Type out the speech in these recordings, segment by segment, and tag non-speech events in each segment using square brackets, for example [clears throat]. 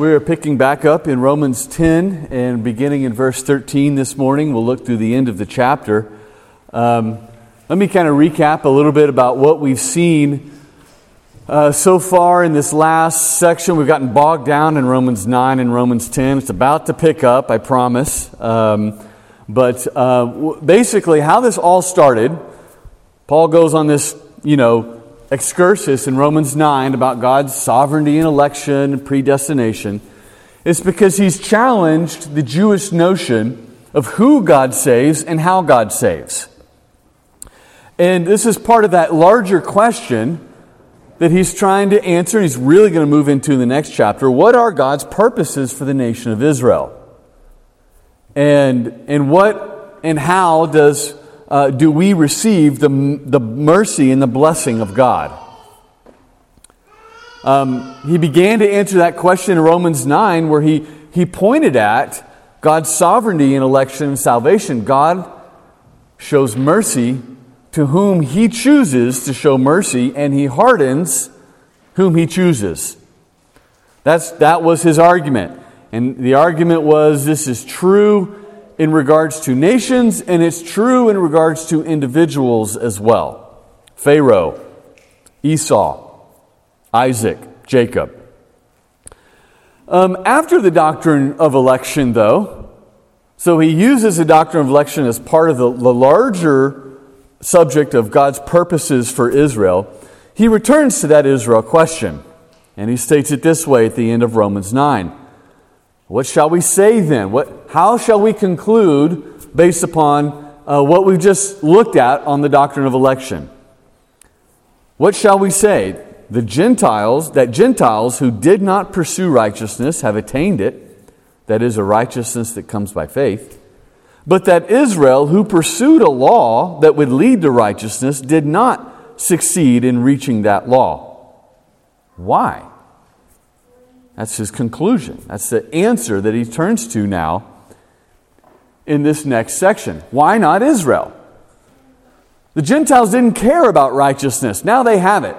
We're picking back up in Romans 10 and beginning in verse 13 this morning. We'll look through the end of the chapter. Um, let me kind of recap a little bit about what we've seen uh, so far in this last section. We've gotten bogged down in Romans 9 and Romans 10. It's about to pick up, I promise. Um, but uh, basically, how this all started, Paul goes on this, you know, excursus in Romans 9 about God's sovereignty and election and predestination is because he's challenged the Jewish notion of who God saves and how God saves. And this is part of that larger question that he's trying to answer, he's really going to move into in the next chapter. What are God's purposes for the nation of Israel? And, and what and how does uh, do we receive the, the mercy and the blessing of God? Um, he began to answer that question in Romans 9, where he, he pointed at God's sovereignty in election and salvation. God shows mercy to whom he chooses to show mercy, and he hardens whom he chooses. That's, that was his argument. And the argument was this is true in regards to nations, and it's true in regards to individuals as well. Pharaoh, Esau, Isaac, Jacob. Um, after the doctrine of election, though, so he uses the doctrine of election as part of the, the larger subject of God's purposes for Israel. He returns to that Israel question, and he states it this way at the end of Romans 9. What shall we say then? What, how shall we conclude based upon uh, what we've just looked at on the doctrine of election? What shall we say? The Gentiles, that Gentiles who did not pursue righteousness have attained it, that is, a righteousness that comes by faith, but that Israel, who pursued a law that would lead to righteousness, did not succeed in reaching that law. Why? That's his conclusion. That's the answer that he turns to now in this next section. Why not Israel? The Gentiles didn't care about righteousness. Now they have it.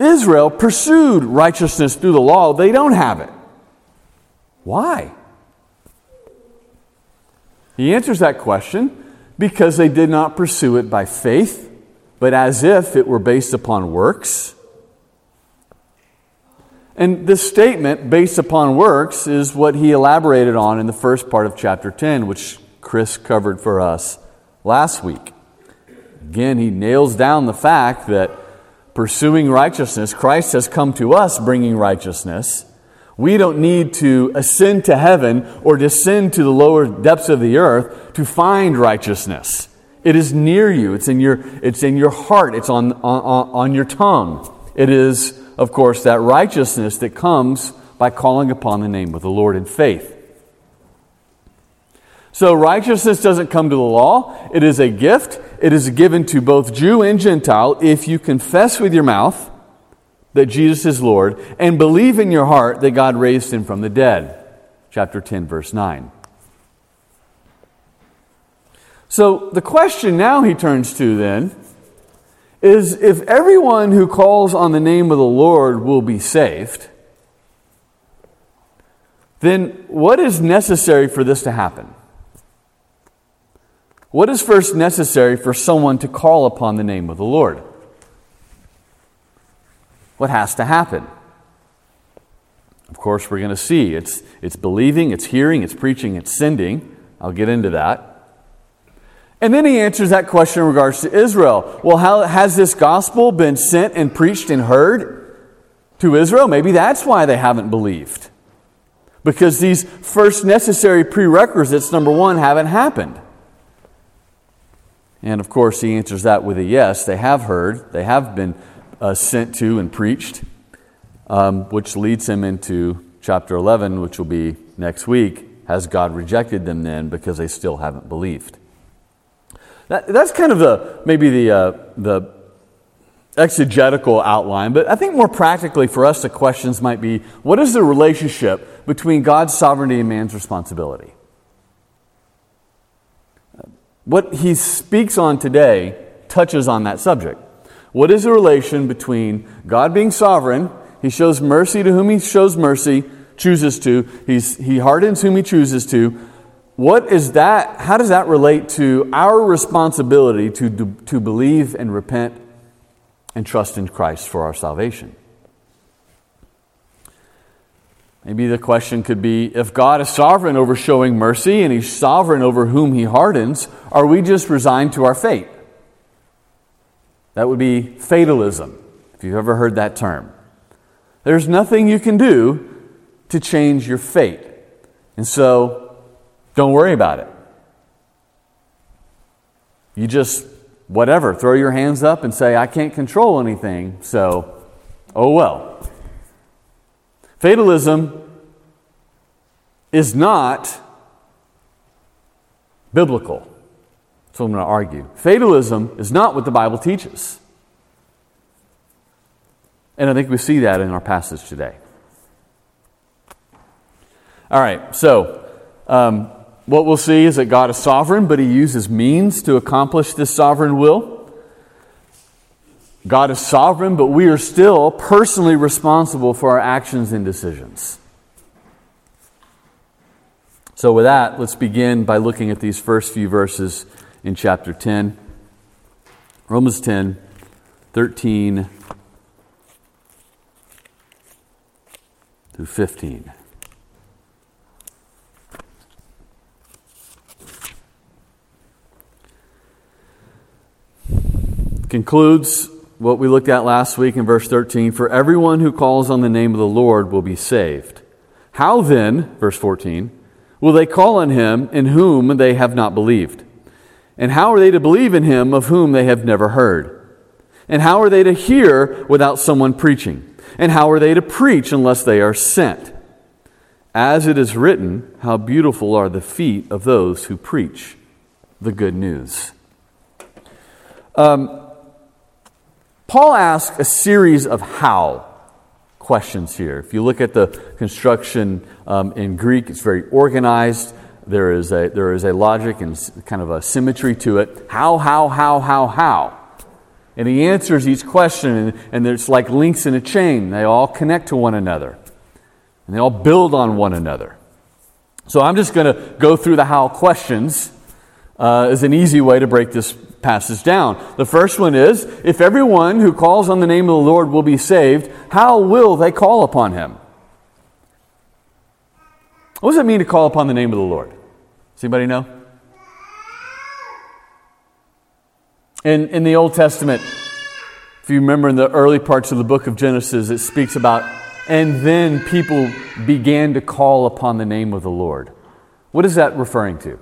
Israel pursued righteousness through the law. They don't have it. Why? He answers that question because they did not pursue it by faith, but as if it were based upon works. And this statement, based upon works, is what he elaborated on in the first part of chapter 10, which Chris covered for us last week. Again, he nails down the fact that pursuing righteousness, Christ has come to us bringing righteousness. We don't need to ascend to heaven or descend to the lower depths of the earth to find righteousness. It is near you. It's in your, it's in your heart. It's on, on, on your tongue. It is of course, that righteousness that comes by calling upon the name of the Lord in faith. So, righteousness doesn't come to the law, it is a gift. It is given to both Jew and Gentile if you confess with your mouth that Jesus is Lord and believe in your heart that God raised him from the dead. Chapter 10, verse 9. So, the question now he turns to then is if everyone who calls on the name of the Lord will be saved, then what is necessary for this to happen? What is first necessary for someone to call upon the name of the Lord? What has to happen? Of course, we're going to see it's, it's believing, it's hearing, it's preaching, it's sending. I'll get into that. And then he answers that question in regards to Israel. Well, how has this gospel been sent and preached and heard to Israel? Maybe that's why they haven't believed. Because these first necessary prerequisites, number one, haven't happened. And of course, he answers that with a yes. They have heard, they have been uh, sent to and preached, um, which leads him into chapter 11, which will be next week. Has God rejected them then because they still haven't believed? That, that's kind of the maybe the, uh, the exegetical outline, but I think more practically for us, the questions might be what is the relationship between God's sovereignty and man's responsibility? What he speaks on today touches on that subject. What is the relation between God being sovereign, He shows mercy to whom he shows mercy, chooses to. He's, he hardens whom he chooses to. What is that? How does that relate to our responsibility to, to believe and repent and trust in Christ for our salvation? Maybe the question could be if God is sovereign over showing mercy and he's sovereign over whom he hardens, are we just resigned to our fate? That would be fatalism, if you've ever heard that term. There's nothing you can do to change your fate. And so, don't worry about it. You just, whatever, throw your hands up and say, I can't control anything, so, oh well. Fatalism is not biblical. That's what I'm going to argue. Fatalism is not what the Bible teaches. And I think we see that in our passage today. All right, so um, what we'll see is that God is sovereign, but He uses means to accomplish this sovereign will. God is sovereign, but we are still personally responsible for our actions and decisions. So, with that, let's begin by looking at these first few verses in chapter 10. Romans 10, 13 through 15. Concludes what we looked at last week in verse 13 For everyone who calls on the name of the Lord will be saved. How then, verse 14, will they call on him in whom they have not believed? And how are they to believe in him of whom they have never heard? And how are they to hear without someone preaching? And how are they to preach unless they are sent? As it is written, how beautiful are the feet of those who preach the good news. Um, Paul asks a series of how questions here. If you look at the construction um, in Greek, it's very organized. There is, a, there is a logic and kind of a symmetry to it. How, how, how, how, how? And he answers each question, and, and there's like links in a chain. They all connect to one another, and they all build on one another. So I'm just going to go through the how questions uh, as an easy way to break this passage down. The first one is If everyone who calls on the name of the Lord will be saved, how will they call upon him? What does it mean to call upon the name of the Lord? Does anybody know? In, in the Old Testament, if you remember in the early parts of the book of Genesis, it speaks about, and then people began to call upon the name of the Lord. What is that referring to?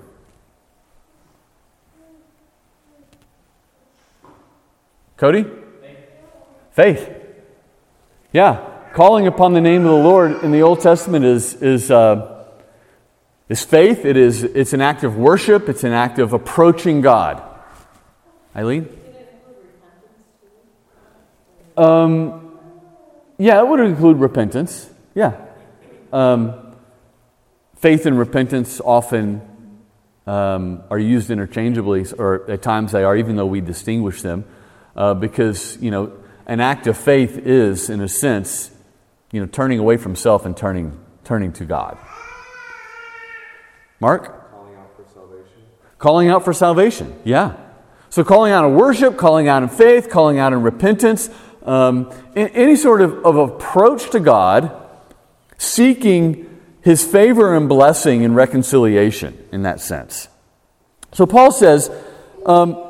Cody? Faith. Yeah. Calling upon the name of the Lord in the Old Testament is, is, uh, is faith. It is, it's an act of worship, it's an act of approaching God. Eileen? Um, yeah, it would include repentance. Yeah. Um, faith and repentance often um, are used interchangeably, or at times they are, even though we distinguish them uh, because, you know, an act of faith is, in a sense, you know, turning away from self and turning, turning to God. Mark? Calling out for salvation. Calling out for salvation, yeah. So calling out in worship, calling out in faith, calling out in repentance, um, any sort of, of approach to God, seeking his favor and blessing and reconciliation in that sense. So Paul says, um,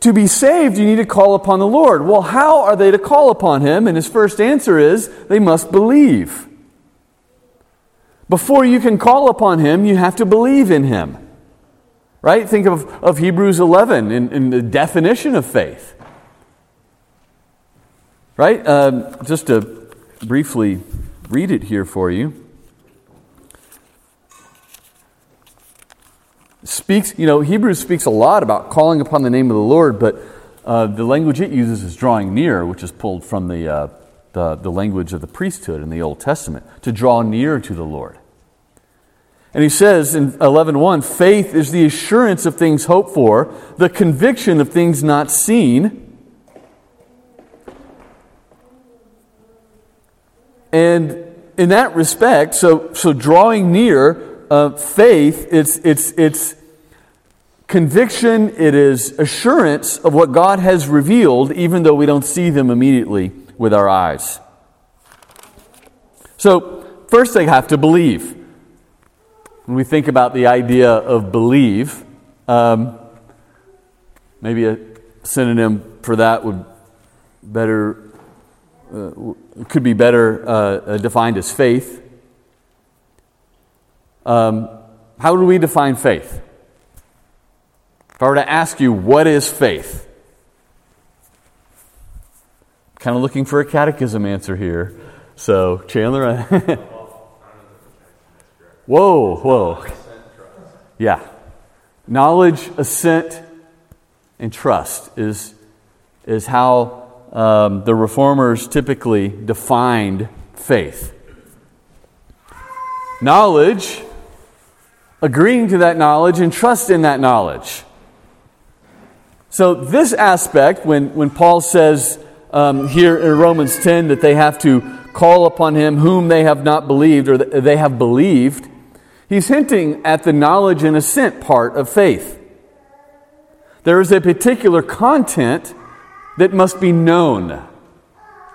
to be saved, you need to call upon the Lord. Well, how are they to call upon him? And his first answer is they must believe. Before you can call upon him, you have to believe in him. Right? Think of, of Hebrews 11 in, in the definition of faith. Right? Um, just to briefly read it here for you. Speaks, you know, Hebrews speaks a lot about calling upon the name of the Lord, but uh, the language it uses is drawing near, which is pulled from the, uh, the, the language of the priesthood in the Old Testament, to draw near to the Lord. And he says in 11.1, faith is the assurance of things hoped for, the conviction of things not seen. And in that respect, so, so drawing near uh, faith, it's, it's, it's conviction, it is assurance of what God has revealed, even though we don't see them immediately with our eyes. So, first they have to believe. When we think about the idea of believe, um, maybe a synonym for that would better uh, could be better uh, defined as faith. Um, how do we define faith? If I were to ask you, what is faith? Kind of looking for a catechism answer here. So, Chandler. [laughs] whoa, whoa. Yeah. Knowledge, assent, and trust is, is how um, the reformers typically defined faith. Knowledge, agreeing to that knowledge, and trust in that knowledge. So, this aspect, when, when Paul says um, here in Romans 10 that they have to call upon him whom they have not believed or they have believed, he's hinting at the knowledge and assent part of faith. There is a particular content that must be known,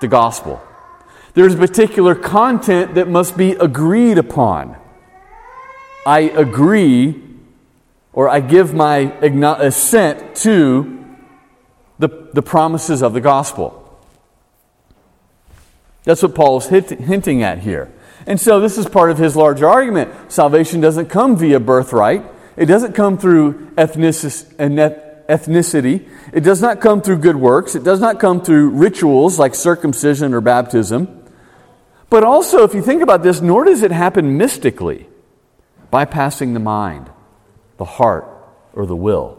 the gospel. There's a particular content that must be agreed upon. I agree or I give my assent to the, the promises of the gospel. That's what Paul is hinting at here. And so this is part of his larger argument. Salvation doesn't come via birthright. It doesn't come through ethnicity. It does not come through good works. It does not come through rituals like circumcision or baptism. But also, if you think about this, nor does it happen mystically, bypassing the mind the heart, or the will.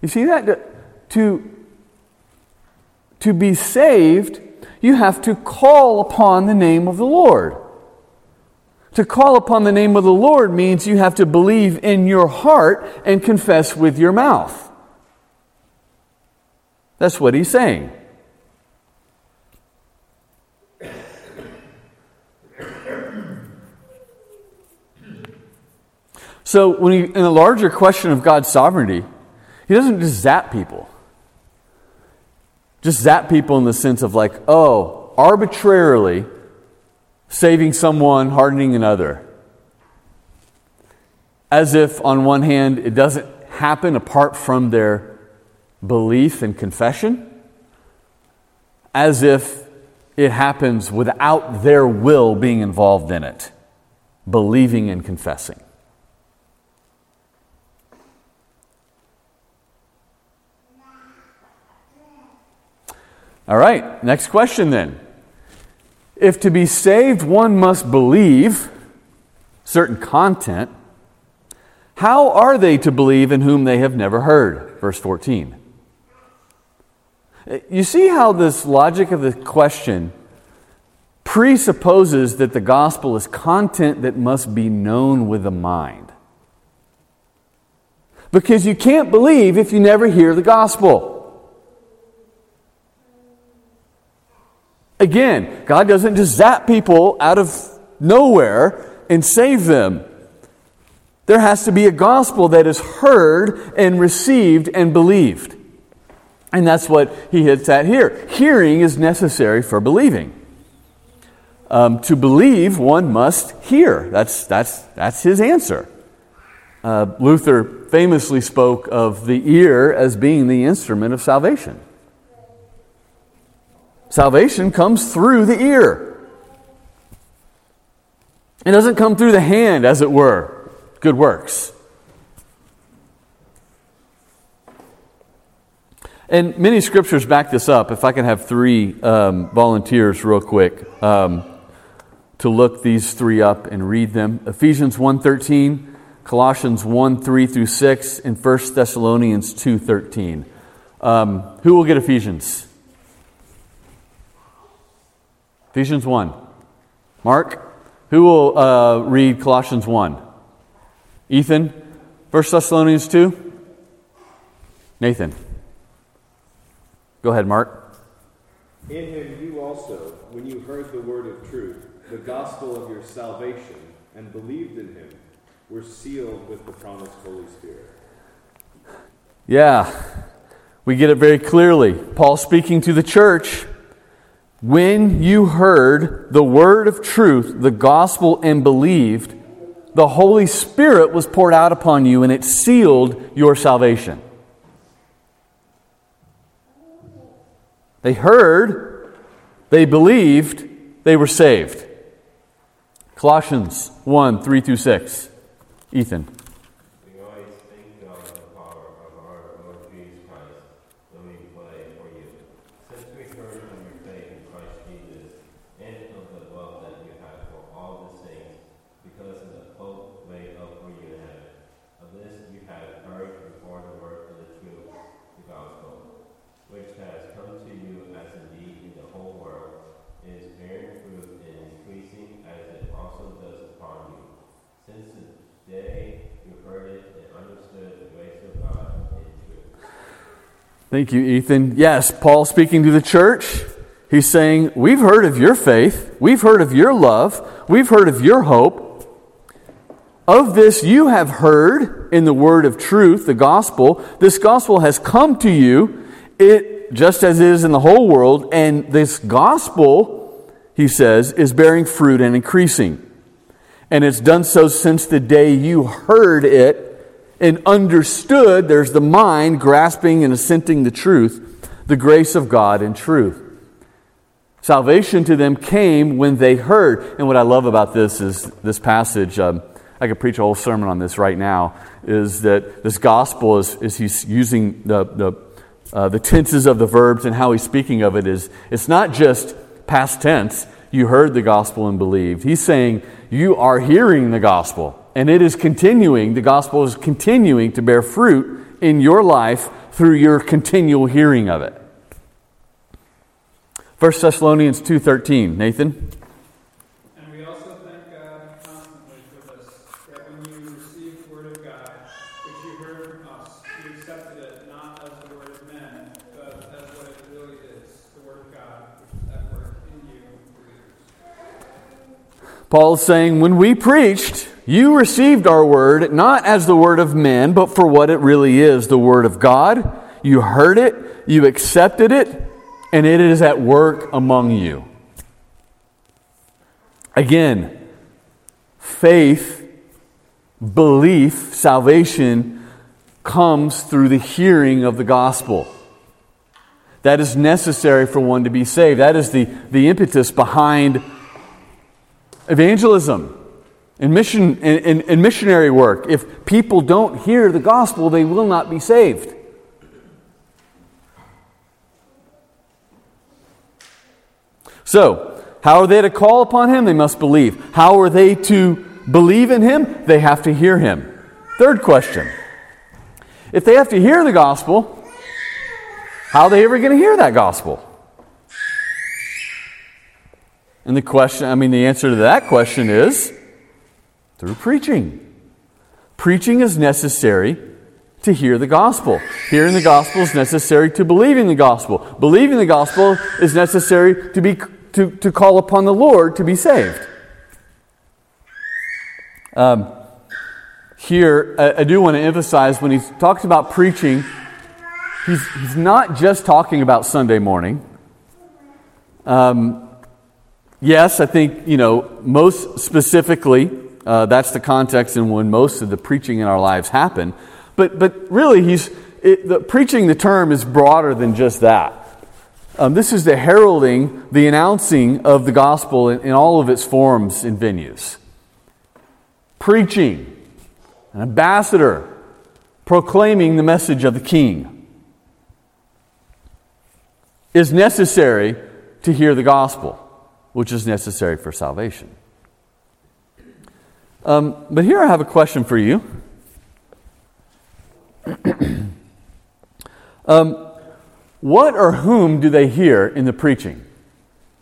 You see that? To, to be saved, you have to call upon the name of the Lord. To call upon the name of the Lord means you have to believe in your heart and confess with your mouth. That's what he's saying. So, when he, in the larger question of God's sovereignty, he doesn't just zap people. Just zap people in the sense of, like, oh, arbitrarily saving someone, hardening another. As if, on one hand, it doesn't happen apart from their belief and confession, as if it happens without their will being involved in it, believing and confessing. All right, next question then. If to be saved one must believe certain content, how are they to believe in whom they have never heard? Verse 14. Uh, you see how this logic of the question presupposes that the gospel is content that must be known with the mind. Because you can't believe if you never hear the gospel. Again, God doesn't just zap people out of nowhere and save them. There has to be a gospel that is heard and received and believed. And that's what he hits at here. Hearing is necessary for believing. Um, to believe, one must hear. That's, that's, that's his answer. Uh, Luther famously spoke of the ear as being the instrument of salvation. Salvation comes through the ear. It doesn't come through the hand, as it were. Good works. And many scriptures back this up. If I can have three um, volunteers, real quick, um, to look these three up and read them: Ephesians 1:13, Colossians 1 3 through 6, and 1 Thessalonians 2:13. Um, who will get Ephesians? Ephesians 1. Mark, who will uh, read Colossians 1? Ethan? 1 Thessalonians 2? Nathan? Go ahead, Mark. In him you also, when you heard the word of truth, the gospel of your salvation, and believed in him, were sealed with the promised Holy Spirit. Yeah, we get it very clearly. Paul speaking to the church. When you heard the word of truth, the gospel, and believed, the Holy Spirit was poured out upon you and it sealed your salvation. They heard, they believed, they were saved. Colossians 1 3 through 6. Ethan. Thank you, Ethan. Yes, Paul speaking to the church. He's saying, We've heard of your faith. We've heard of your love. We've heard of your hope. Of this you have heard in the word of truth, the gospel. This gospel has come to you, it just as it is in the whole world, and this gospel, he says, is bearing fruit and increasing. And it's done so since the day you heard it and understood, there's the mind grasping and assenting the truth, the grace of God in truth. Salvation to them came when they heard. And what I love about this is this passage, um, I could preach a whole sermon on this right now, is that this gospel is, is he's using the, the, uh, the tenses of the verbs and how he's speaking of it is it's not just past tense, you heard the gospel and believed. He's saying you are hearing the gospel. And it is continuing, the gospel is continuing to bear fruit in your life through your continual hearing of it. 1 Thessalonians 2:13, Nathan. And we also thank God constantly for this, that when you received the word of God, which you heard from us, you accepted it not as the word of men, but as what it really is, the word of God, which is at work in you. Paul is saying, when we preached, you received our word not as the word of men, but for what it really is the word of God. You heard it, you accepted it, and it is at work among you. Again, faith, belief, salvation comes through the hearing of the gospel. That is necessary for one to be saved. That is the, the impetus behind evangelism in, mission, in, in, missionary work. If people don't hear the gospel, they will not be saved. So, how are they to call upon him? They must believe. How are they to believe in him? They have to hear him. Third question If they have to hear the gospel, how are they ever going to hear that gospel? And the question, I mean, the answer to that question is through preaching. Preaching is necessary to hear the gospel. Hearing the gospel is necessary to believing the gospel. Believing the gospel is necessary to, be, to, to call upon the Lord to be saved. Um, here, I, I do want to emphasize when he talks about preaching, he's, he's not just talking about Sunday morning. Um, yes, I think, you know, most specifically, uh, that's the context in when most of the preaching in our lives happen. But, but really, he's, it, the, preaching, the term, is broader than just that. Um, this is the heralding, the announcing of the gospel in, in all of its forms and venues. Preaching, an ambassador, proclaiming the message of the king, is necessary to hear the gospel, which is necessary for salvation. Um, but here I have a question for you. [clears throat] um, what or whom do they hear in the preaching?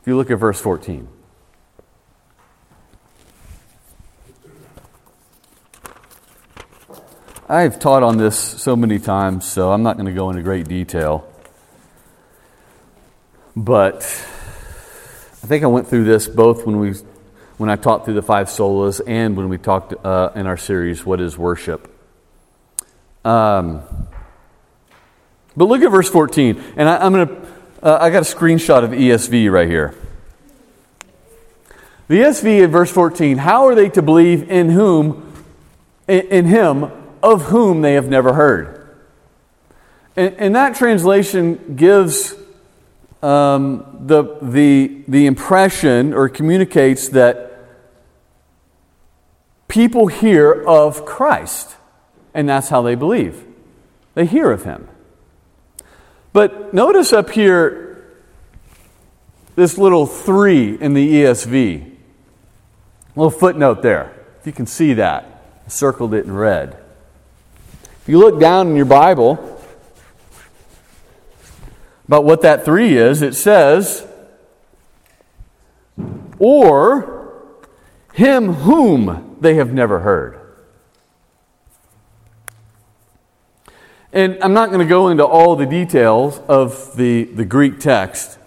If you look at verse 14. I've taught on this so many times, so I'm not going to go into great detail. but I think I went through this both when we when I taught through the five solas and when we talked uh, in our series, What is Worship? Um, but look at verse 14. And I, am going to, uh, I got a screenshot of ESV right here. The ESV in verse 14, how are they to believe in whom, in, in him, of whom they have never heard? And, and that translation gives um, the, the, the impression or communicates that people hear of Christ, and that's how they believe. They hear of him. But notice up here this little three in the ESV. Little footnote there, if you can see that. I circled it in red. If you look down in your Bible about what that three is, it says, or him whom they have never heard. And I'm not going to go into all the details of the, the Greek text,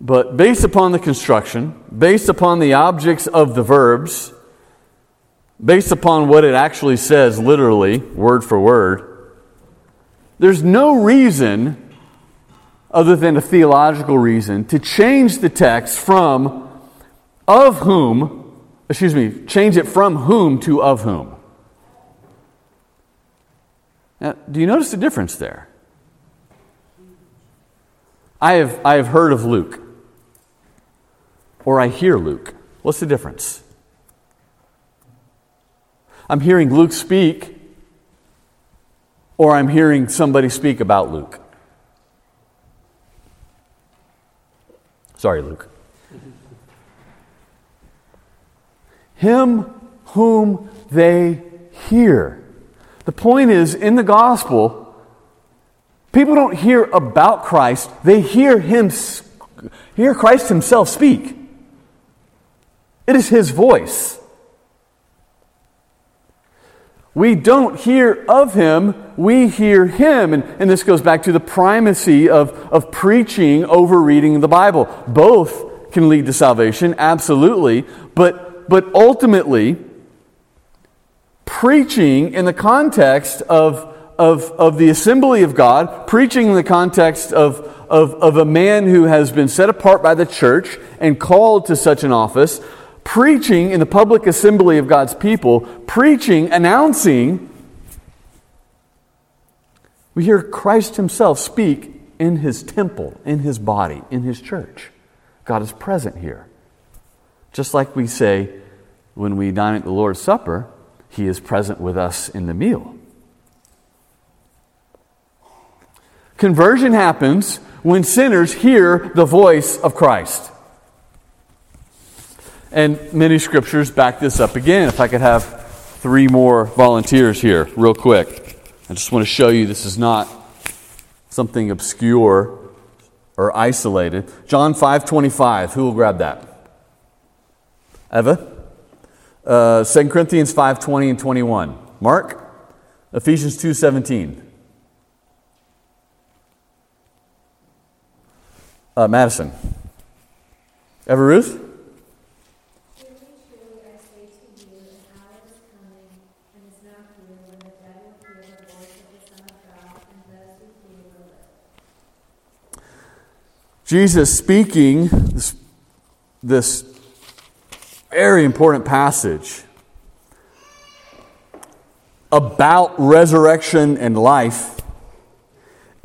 but based upon the construction, based upon the objects of the verbs, based upon what it actually says literally, word for word, there's no reason, other than a theological reason, to change the text from of whom excuse me, change it from whom to of whom. Now, do you notice the difference there? I have, I have heard of Luke, or I hear Luke. What's the difference? I'm hearing Luke speak, or I'm hearing somebody speak about Luke. Sorry, Luke. Him whom they hear. The point is, in the gospel, people don't hear about Christ, they hear him hear Christ himself speak. It is his voice. We don't hear of him, we hear him. And, and this goes back to the primacy of, of preaching over reading the Bible. Both can lead to salvation, absolutely. But but ultimately, preaching in the context of, of, of the assembly of God, preaching in the context of, of, of a man who has been set apart by the church and called to such an office, preaching in the public assembly of God's people, preaching, announcing, we hear Christ Himself speak in His temple, in His body, in His church. God is present here. Just like we say when we dine at the Lord's Supper, He is present with us in the meal. Conversion happens when sinners hear the voice of Christ. And many scriptures back this up again. If I could have three more volunteers here, real quick. I just want to show you this is not something obscure or isolated. John 5 25. Who will grab that? Eva? Uh, 2 Corinthians 5 20 and 21. Mark? Ephesians 2 17. Uh, Madison. Ever Ruth? Jesus speaking this, this very important passage about resurrection and life.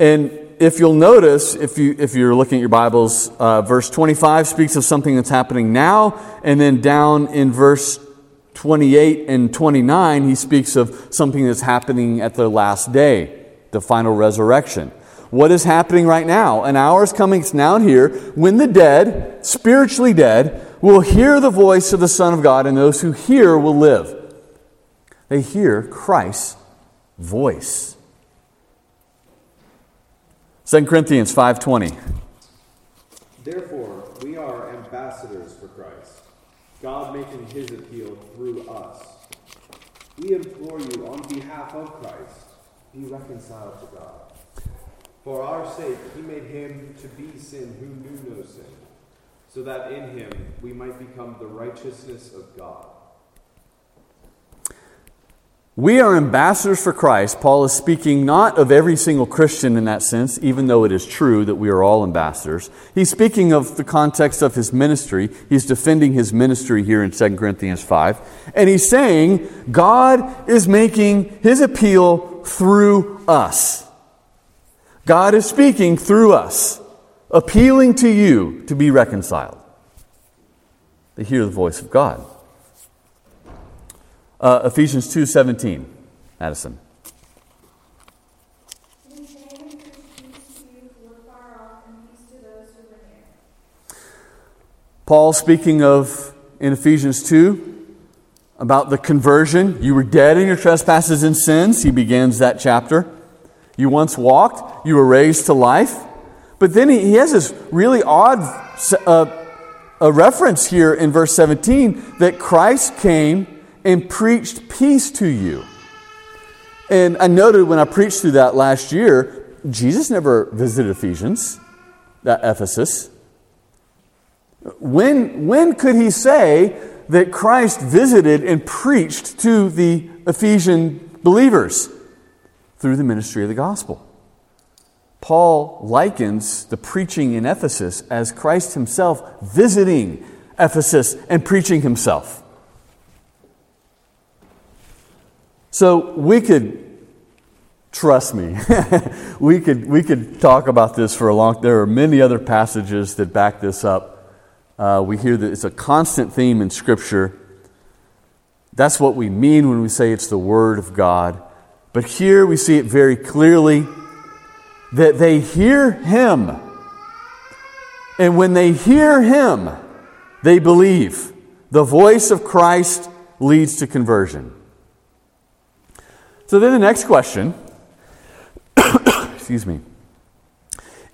And if you'll notice, if, you, if you're looking at your Bibles, uh, verse 25 speaks of something that's happening now, and then down in verse 28 and 29, he speaks of something that's happening at the last day, the final resurrection. What is happening right now? An hour is coming, it's now here, when the dead, spiritually dead, will hear the voice of the Son of God, and those who hear will live. They hear Christ's voice. 2 Corinthians 5:20 Therefore we are ambassadors for Christ, God making his appeal through us. We implore you on behalf of Christ, be reconciled to God. For our sake, he made him to be sin who knew no sin, so that in him we might become the righteousness of God. We are ambassadors for Christ. Paul is speaking not of every single Christian in that sense, even though it is true that we are all ambassadors. He's speaking of the context of his ministry. He's defending his ministry here in 2 Corinthians 5. And he's saying God is making his appeal through us. God is speaking through us, appealing to you to be reconciled. They hear the voice of God. Uh, Ephesians 2.17. Addison. Paul speaking of in Ephesians 2 about the conversion. You were dead in your trespasses and sins. He begins that chapter. You once walked, you were raised to life. But then he, he has this really odd uh, a reference here in verse 17 that Christ came and preached peace to you. And I noted when I preached through that last year, Jesus never visited Ephesians, that Ephesus. When, when could he say that Christ visited and preached to the Ephesian believers? Through the ministry of the gospel. Paul likens the preaching in Ephesus as Christ himself visiting Ephesus and preaching himself. So we could, trust me, [laughs] we, could, we could talk about this for a long There are many other passages that back this up. Uh, we hear that it's a constant theme in Scripture. That's what we mean when we say it's the Word of God. But here we see it very clearly that they hear Him. And when they hear Him, they believe. The voice of Christ leads to conversion. So then the next question [coughs] excuse me.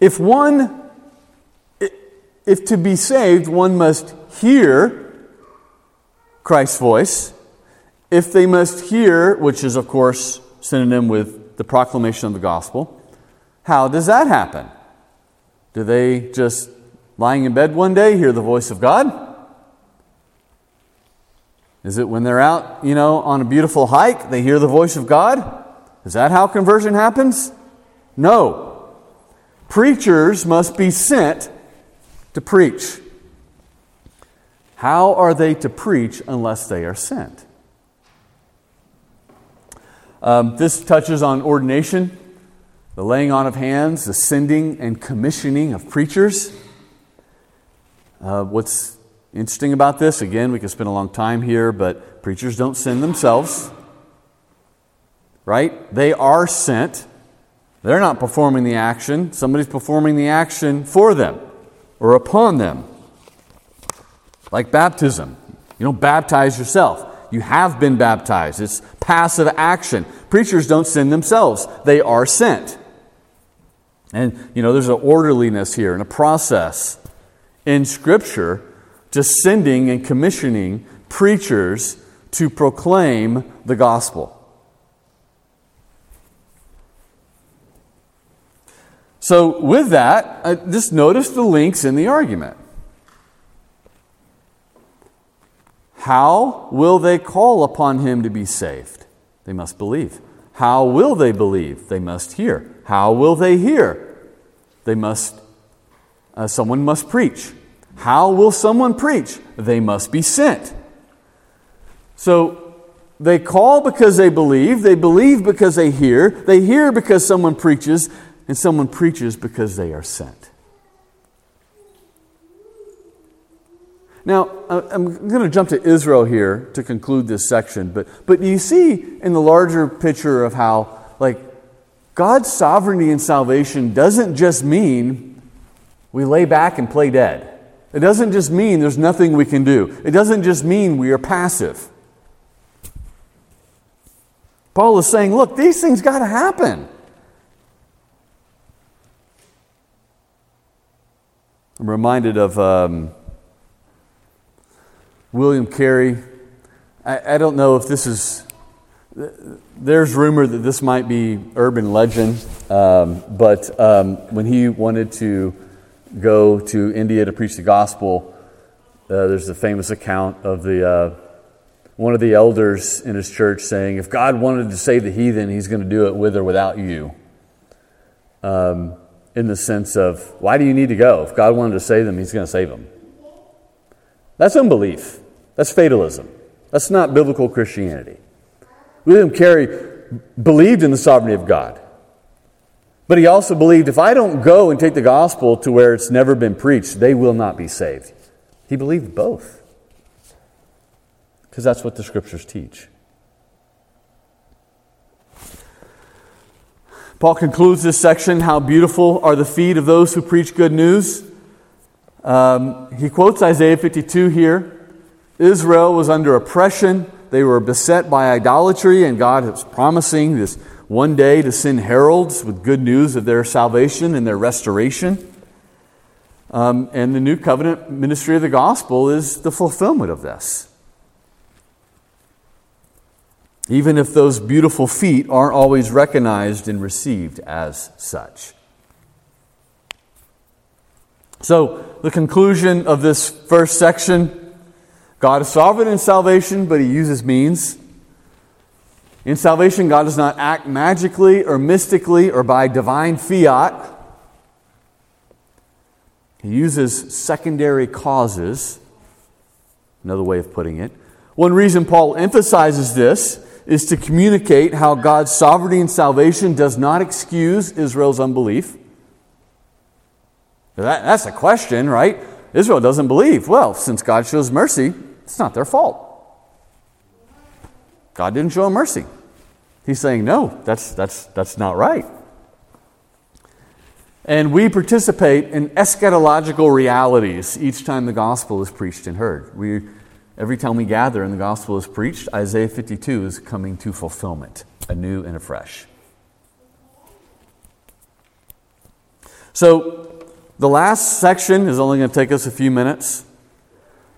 If one, if to be saved, one must hear Christ's voice, if they must hear, which is, of course, synonym with the proclamation of the gospel, how does that happen? Do they just, lying in bed one day, hear the voice of God? Is it when they're out, you know, on a beautiful hike, they hear the voice of God? Is that how conversion happens? No. Preachers must be sent to preach. How are they to preach unless they are sent? Um, this touches on ordination, the laying on of hands, the sending and commissioning of preachers. Uh, what's Interesting about this, again, we could spend a long time here, but preachers don't send themselves, right? They are sent. They're not performing the action, somebody's performing the action for them or upon them. Like baptism. You don't baptize yourself. You have been baptized. It's passive action. Preachers don't send themselves, they are sent. And, you know, there's an orderliness here and a process in Scripture just sending and commissioning preachers to proclaim the gospel. So, with that, uh, just notice the links in the argument. How will they call upon him to be saved? They must believe. How will they believe? They must hear. How will they hear? They must, uh, someone must preach. How will someone preach? They must be sent. So they call because they believe, they believe because they hear, they hear because someone preaches, and someone preaches because they are sent. Now, I'm going to jump to Israel here to conclude this section, but, but you see in the larger picture of how, like, God's sovereignty and salvation doesn't just mean we lay back and play dead. It doesn't just mean there's nothing we can do, it doesn't just mean we are passive. Paul is saying, look, these things got to happen. I'm reminded of um, William Carey. I, I, don't know if this is there's rumor that this might be urban legend, um, but um, when he wanted to go to India to preach the gospel, uh, there's a famous account of the uh, one of the elders in his church saying, "If God wanted to save the heathen, He's going to do it with or without you." Um, in the sense of, why do you need to go? If God wanted to save them, He's going to save them. That's unbelief. That's fatalism. That's not biblical Christianity. William Carey believed in the sovereignty of God. But he also believed if I don't go and take the gospel to where it's never been preached, they will not be saved. He believed both. Because that's what the scriptures teach. Paul concludes this section How beautiful are the feet of those who preach good news. Um, he quotes Isaiah 52 here. Israel was under oppression they were beset by idolatry, and God was promising this one day to send heralds with good news of their salvation and their restoration. Um, and the new covenant ministry of the gospel is the fulfillment of this. Even if those beautiful feet aren't always recognized and received as such. So, the conclusion of this first section God is sovereign in salvation, but he uses means. In salvation, God does not act magically or mystically or by divine fiat. He uses secondary causes, another way of putting it. One reason Paul emphasizes this is to communicate how God's sovereignty in salvation does not excuse Israel's unbelief. That, that's a question, right? Israel doesn't believe. Well, since God shows mercy, it's not their fault. God didn't show mercy. He's saying, no, that's, that's, that's not right. And we participate in eschatological realities each time the gospel is preached and heard. We, every time we gather and the gospel is preached, Isaiah 52 is coming to fulfillment, anew and afresh. So, the last section is only going to take us a few minutes.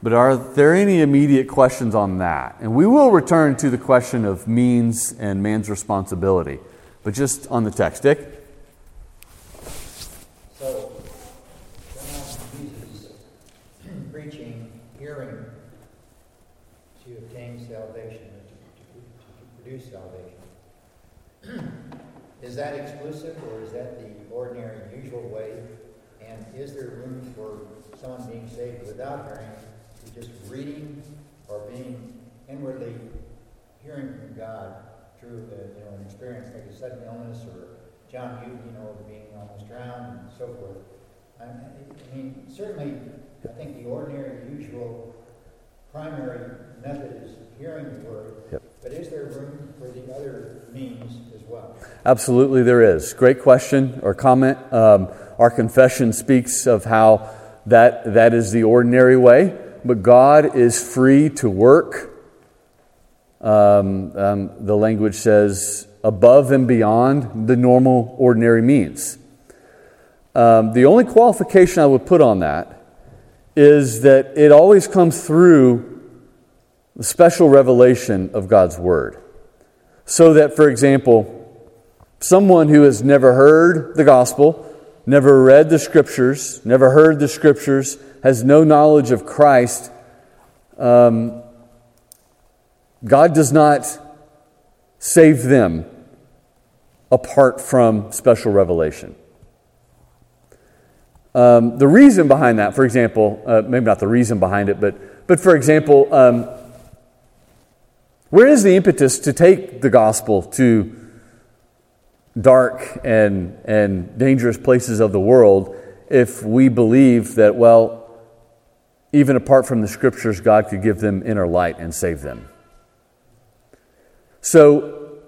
But are there any immediate questions on that? And we will return to the question of means and man's responsibility. But just on the text, Dick? So, uses preaching, hearing to obtain salvation, to, to, to produce salvation. is that exclusive or is that the ordinary, usual way? And is there room for someone being saved without hearing reading or being inwardly hearing from God through a, you know, an experience like a sudden illness or John Hughes, you know, being almost drowned and so forth. I, I mean, certainly, I think the ordinary, usual, primary method is hearing the word. Yep. But is there room for the other means as well? Absolutely, there is. Great question or comment. Um, our confession speaks of how that, that is the ordinary way but God is free to work. Um, um, the language says above and beyond the normal, ordinary means. Um, the only qualification I would put on that is that it always comes through the special revelation of God's Word. So that, for example, someone who has never heard the gospel, never read the scriptures, never heard the scriptures, has no knowledge of Christ, um, God does not save them apart from special revelation. Um, the reason behind that, for example, uh, maybe not the reason behind it, but, but for example, um, where is the impetus to take the gospel to dark and, and dangerous places of the world if we believe that, well, even apart from the scriptures, God could give them inner light and save them. So,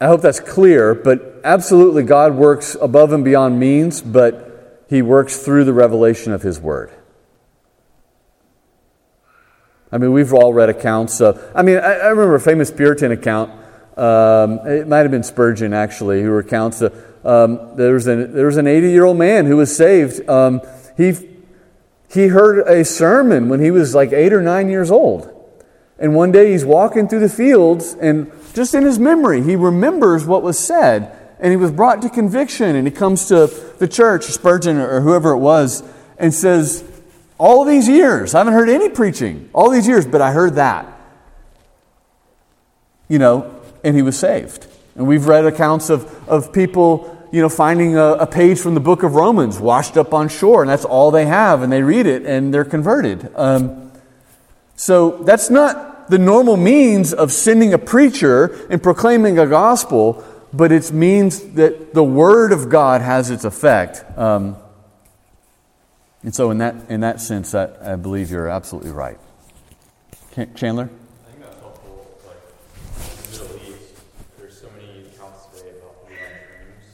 I hope that's clear, but absolutely God works above and beyond means, but He works through the revelation of His Word. I mean, we've all read accounts of, I mean, I, I remember a famous Puritan account. Um, it might have been Spurgeon, actually, who recounts that um, there, was an, there was an 80 year old man who was saved. Um, he he heard a sermon when he was like eight or nine years old. And one day he's walking through the fields, and just in his memory, he remembers what was said. And he was brought to conviction, and he comes to the church, Spurgeon or whoever it was, and says, All these years, I haven't heard any preaching, all these years, but I heard that. You know, and he was saved. And we've read accounts of, of people, you know, finding a, a page from the book of Romans washed up on shore, and that's all they have, and they read it and they're converted. Um, so that's not the normal means of sending a preacher and proclaiming a gospel, but it means that the Word of God has its effect. Um, and so, in that, in that sense, I, I believe you're absolutely right. Chandler? I think that's helpful. Like in the Middle East, there's so many accounts today about people having dreams,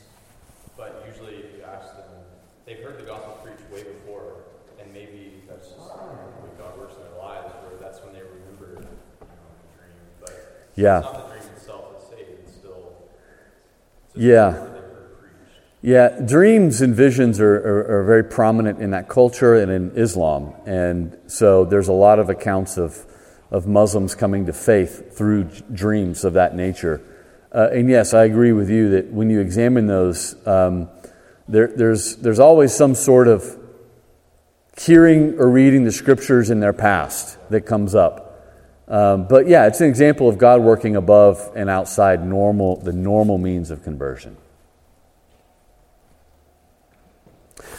but usually if you ask them, they've heard the gospel preached way before, and maybe that's just what God works in their lives, where that's when they remember you know, the dream. But Yeah. it's not the dream itself that's saved; it's still it's Yeah. the word they've heard preached. Yeah, dreams and visions are, are, are very prominent in that culture and in Islam. And so there's a lot of accounts of, of Muslims coming to faith through dreams of that nature. Uh, and yes, I agree with you that when you examine those, um, there, there's, there's always some sort of hearing or reading the scriptures in their past that comes up. Um, but yeah, it's an example of God working above and outside normal, the normal means of conversion.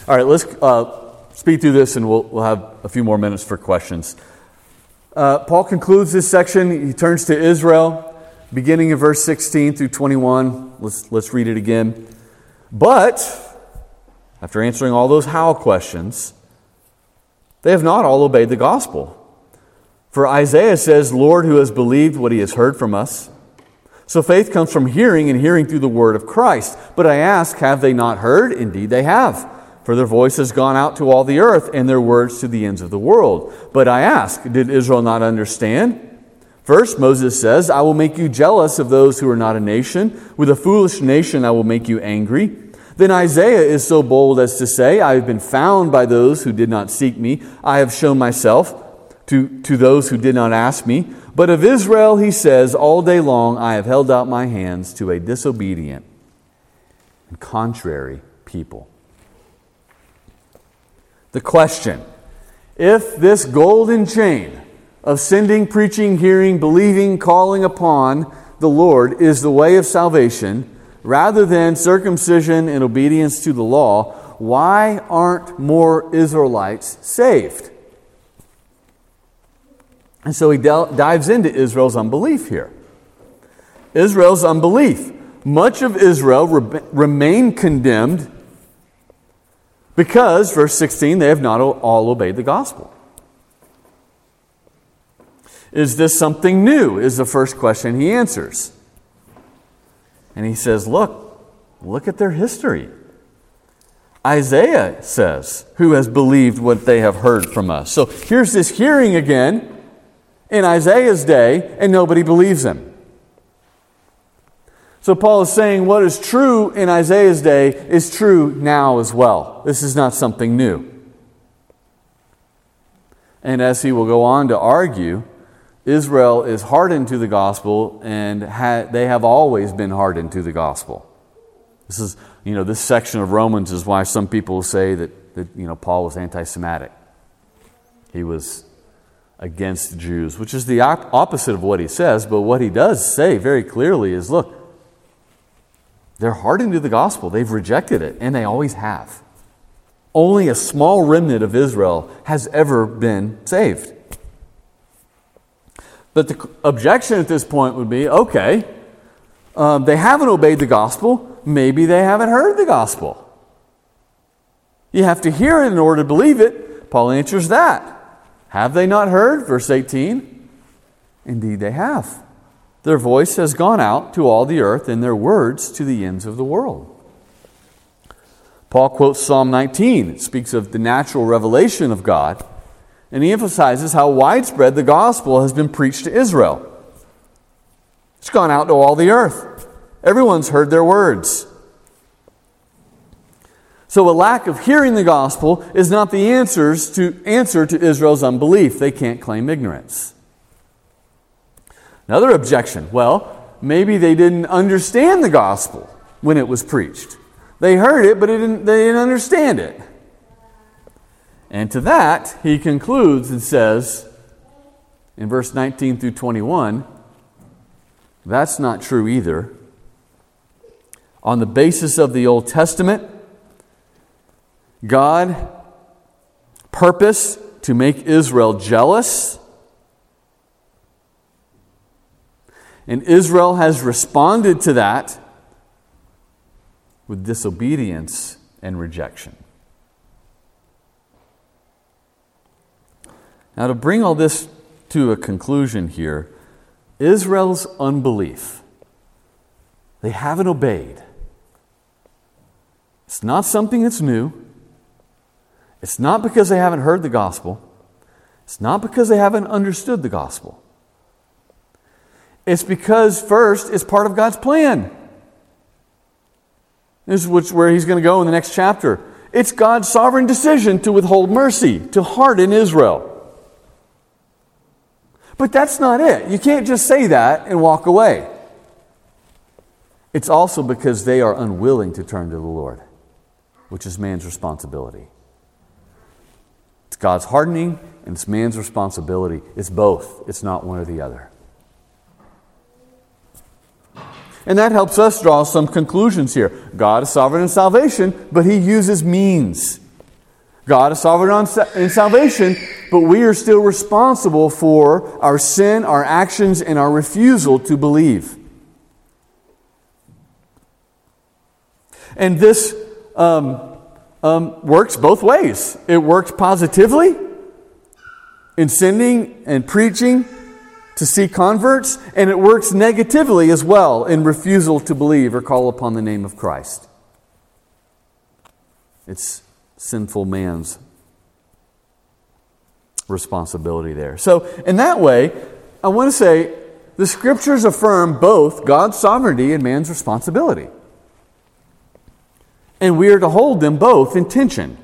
All right, let's uh, speed through this and we'll, we'll have a few more minutes for questions. Uh, Paul concludes this section. He turns to Israel, beginning in verse 16 through 21. Let's, let's read it again. But, after answering all those how questions, they have not all obeyed the gospel. For Isaiah says, Lord, who has believed what he has heard from us? So faith comes from hearing, and hearing through the word of Christ. But I ask, have they not heard? Indeed, they have. For their voice has gone out to all the earth, and their words to the ends of the world. But I ask, did Israel not understand? First, Moses says, I will make you jealous of those who are not a nation. With a foolish nation, I will make you angry. Then Isaiah is so bold as to say, I have been found by those who did not seek me. I have shown myself to, to those who did not ask me. But of Israel, he says, All day long I have held out my hands to a disobedient and contrary people. The question if this golden chain of sending, preaching, hearing, believing, calling upon the Lord is the way of salvation, rather than circumcision and obedience to the law, why aren't more Israelites saved? And so he del- dives into Israel's unbelief here. Israel's unbelief. Much of Israel re- remained condemned because, verse 16, they have not all obeyed the gospel. Is this something new? Is the first question he answers. And he says, Look, look at their history. Isaiah says, Who has believed what they have heard from us? So here's this hearing again in Isaiah's day, and nobody believes him. So Paul is saying what is true in Isaiah's day is true now as well. This is not something new. And as he will go on to argue, Israel is hardened to the gospel, and ha- they have always been hardened to the gospel. This is, you know, this section of Romans is why some people say that, that you know, Paul was anti Semitic. He was against Jews, which is the op- opposite of what he says, but what he does say very clearly is look, they're hardened to the gospel. They've rejected it, and they always have. Only a small remnant of Israel has ever been saved. But the objection at this point would be okay, um, they haven't obeyed the gospel. Maybe they haven't heard the gospel. You have to hear it in order to believe it. Paul answers that. Have they not heard? Verse 18. Indeed, they have. Their voice has gone out to all the earth, and their words to the ends of the world. Paul quotes Psalm 19. It speaks of the natural revelation of God, and he emphasizes how widespread the gospel has been preached to Israel. It's gone out to all the earth. Everyone's heard their words. So a lack of hearing the gospel is not the answers to answer to Israel's unbelief. They can't claim ignorance. Another objection well, maybe they didn't understand the gospel when it was preached. They heard it, but it didn't, they didn't understand it. And to that, he concludes and says in verse 19 through 21 that's not true either. On the basis of the Old Testament, God purposed to make Israel jealous. And Israel has responded to that with disobedience and rejection. Now, to bring all this to a conclusion here, Israel's unbelief, they haven't obeyed. It's not something that's new. It's not because they haven't heard the gospel. It's not because they haven't understood the gospel. It's because, first, it's part of God's plan. This is where he's going to go in the next chapter. It's God's sovereign decision to withhold mercy, to harden Israel. But that's not it. You can't just say that and walk away. It's also because they are unwilling to turn to the Lord, which is man's responsibility. It's God's hardening and it's man's responsibility. It's both, it's not one or the other. And that helps us draw some conclusions here. God is sovereign in salvation, but he uses means. God is sovereign in salvation, but we are still responsible for our sin, our actions, and our refusal to believe. And this um, um, works both ways. It works positively in sending and preaching to see converts, and it works negatively as well in refusal to believe or call upon the name of Christ. It's sinful man's responsibility there. So, in that way, I want to say the scriptures affirm both God's sovereignty and man's responsibility. And we are to hold them both in tension.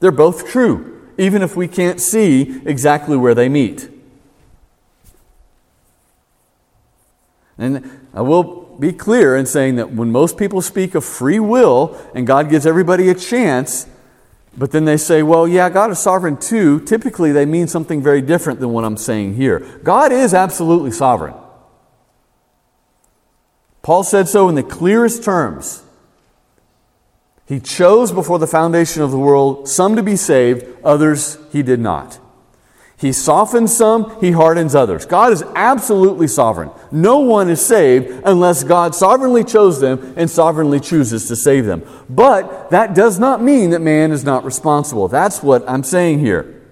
They're both true even if we can't see exactly where they meet. And I will be clear in saying that when most people speak of free will and God gives everybody a chance, but then they say, well, yeah, God is sovereign too, typically they mean something very different than what I'm saying here. God is absolutely sovereign. Paul said so in the clearest terms. He chose before the foundation of the world some to be saved, others he did not. He softens some, he hardens others. God is absolutely sovereign. No one is saved unless God sovereignly chose them and sovereignly chooses to save them. But that does not mean that man is not responsible. That's what I'm saying here.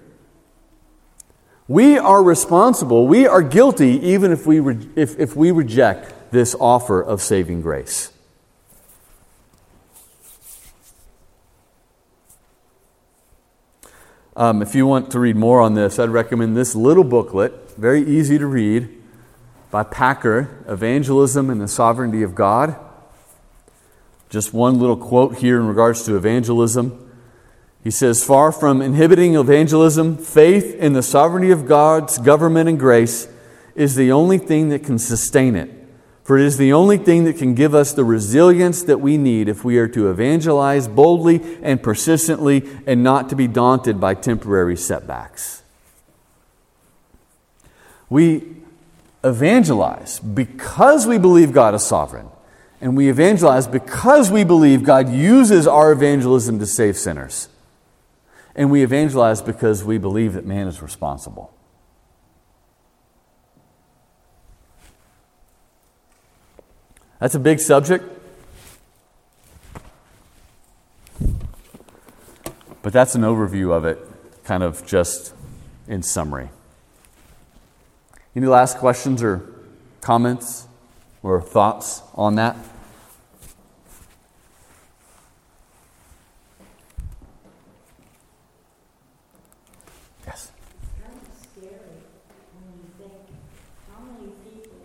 We are responsible, we are guilty even if we, re- if, if we reject this offer of saving grace. Um, if you want to read more on this, I'd recommend this little booklet, very easy to read, by Packer Evangelism and the Sovereignty of God. Just one little quote here in regards to evangelism. He says, Far from inhibiting evangelism, faith in the sovereignty of God's government and grace is the only thing that can sustain it. For it is the only thing that can give us the resilience that we need if we are to evangelize boldly and persistently and not to be daunted by temporary setbacks. We evangelize because we believe God is sovereign. And we evangelize because we believe God uses our evangelism to save sinners. And we evangelize because we believe that man is responsible. That's a big subject. But that's an overview of it, kind of just in summary. Any last questions or comments or thoughts on that?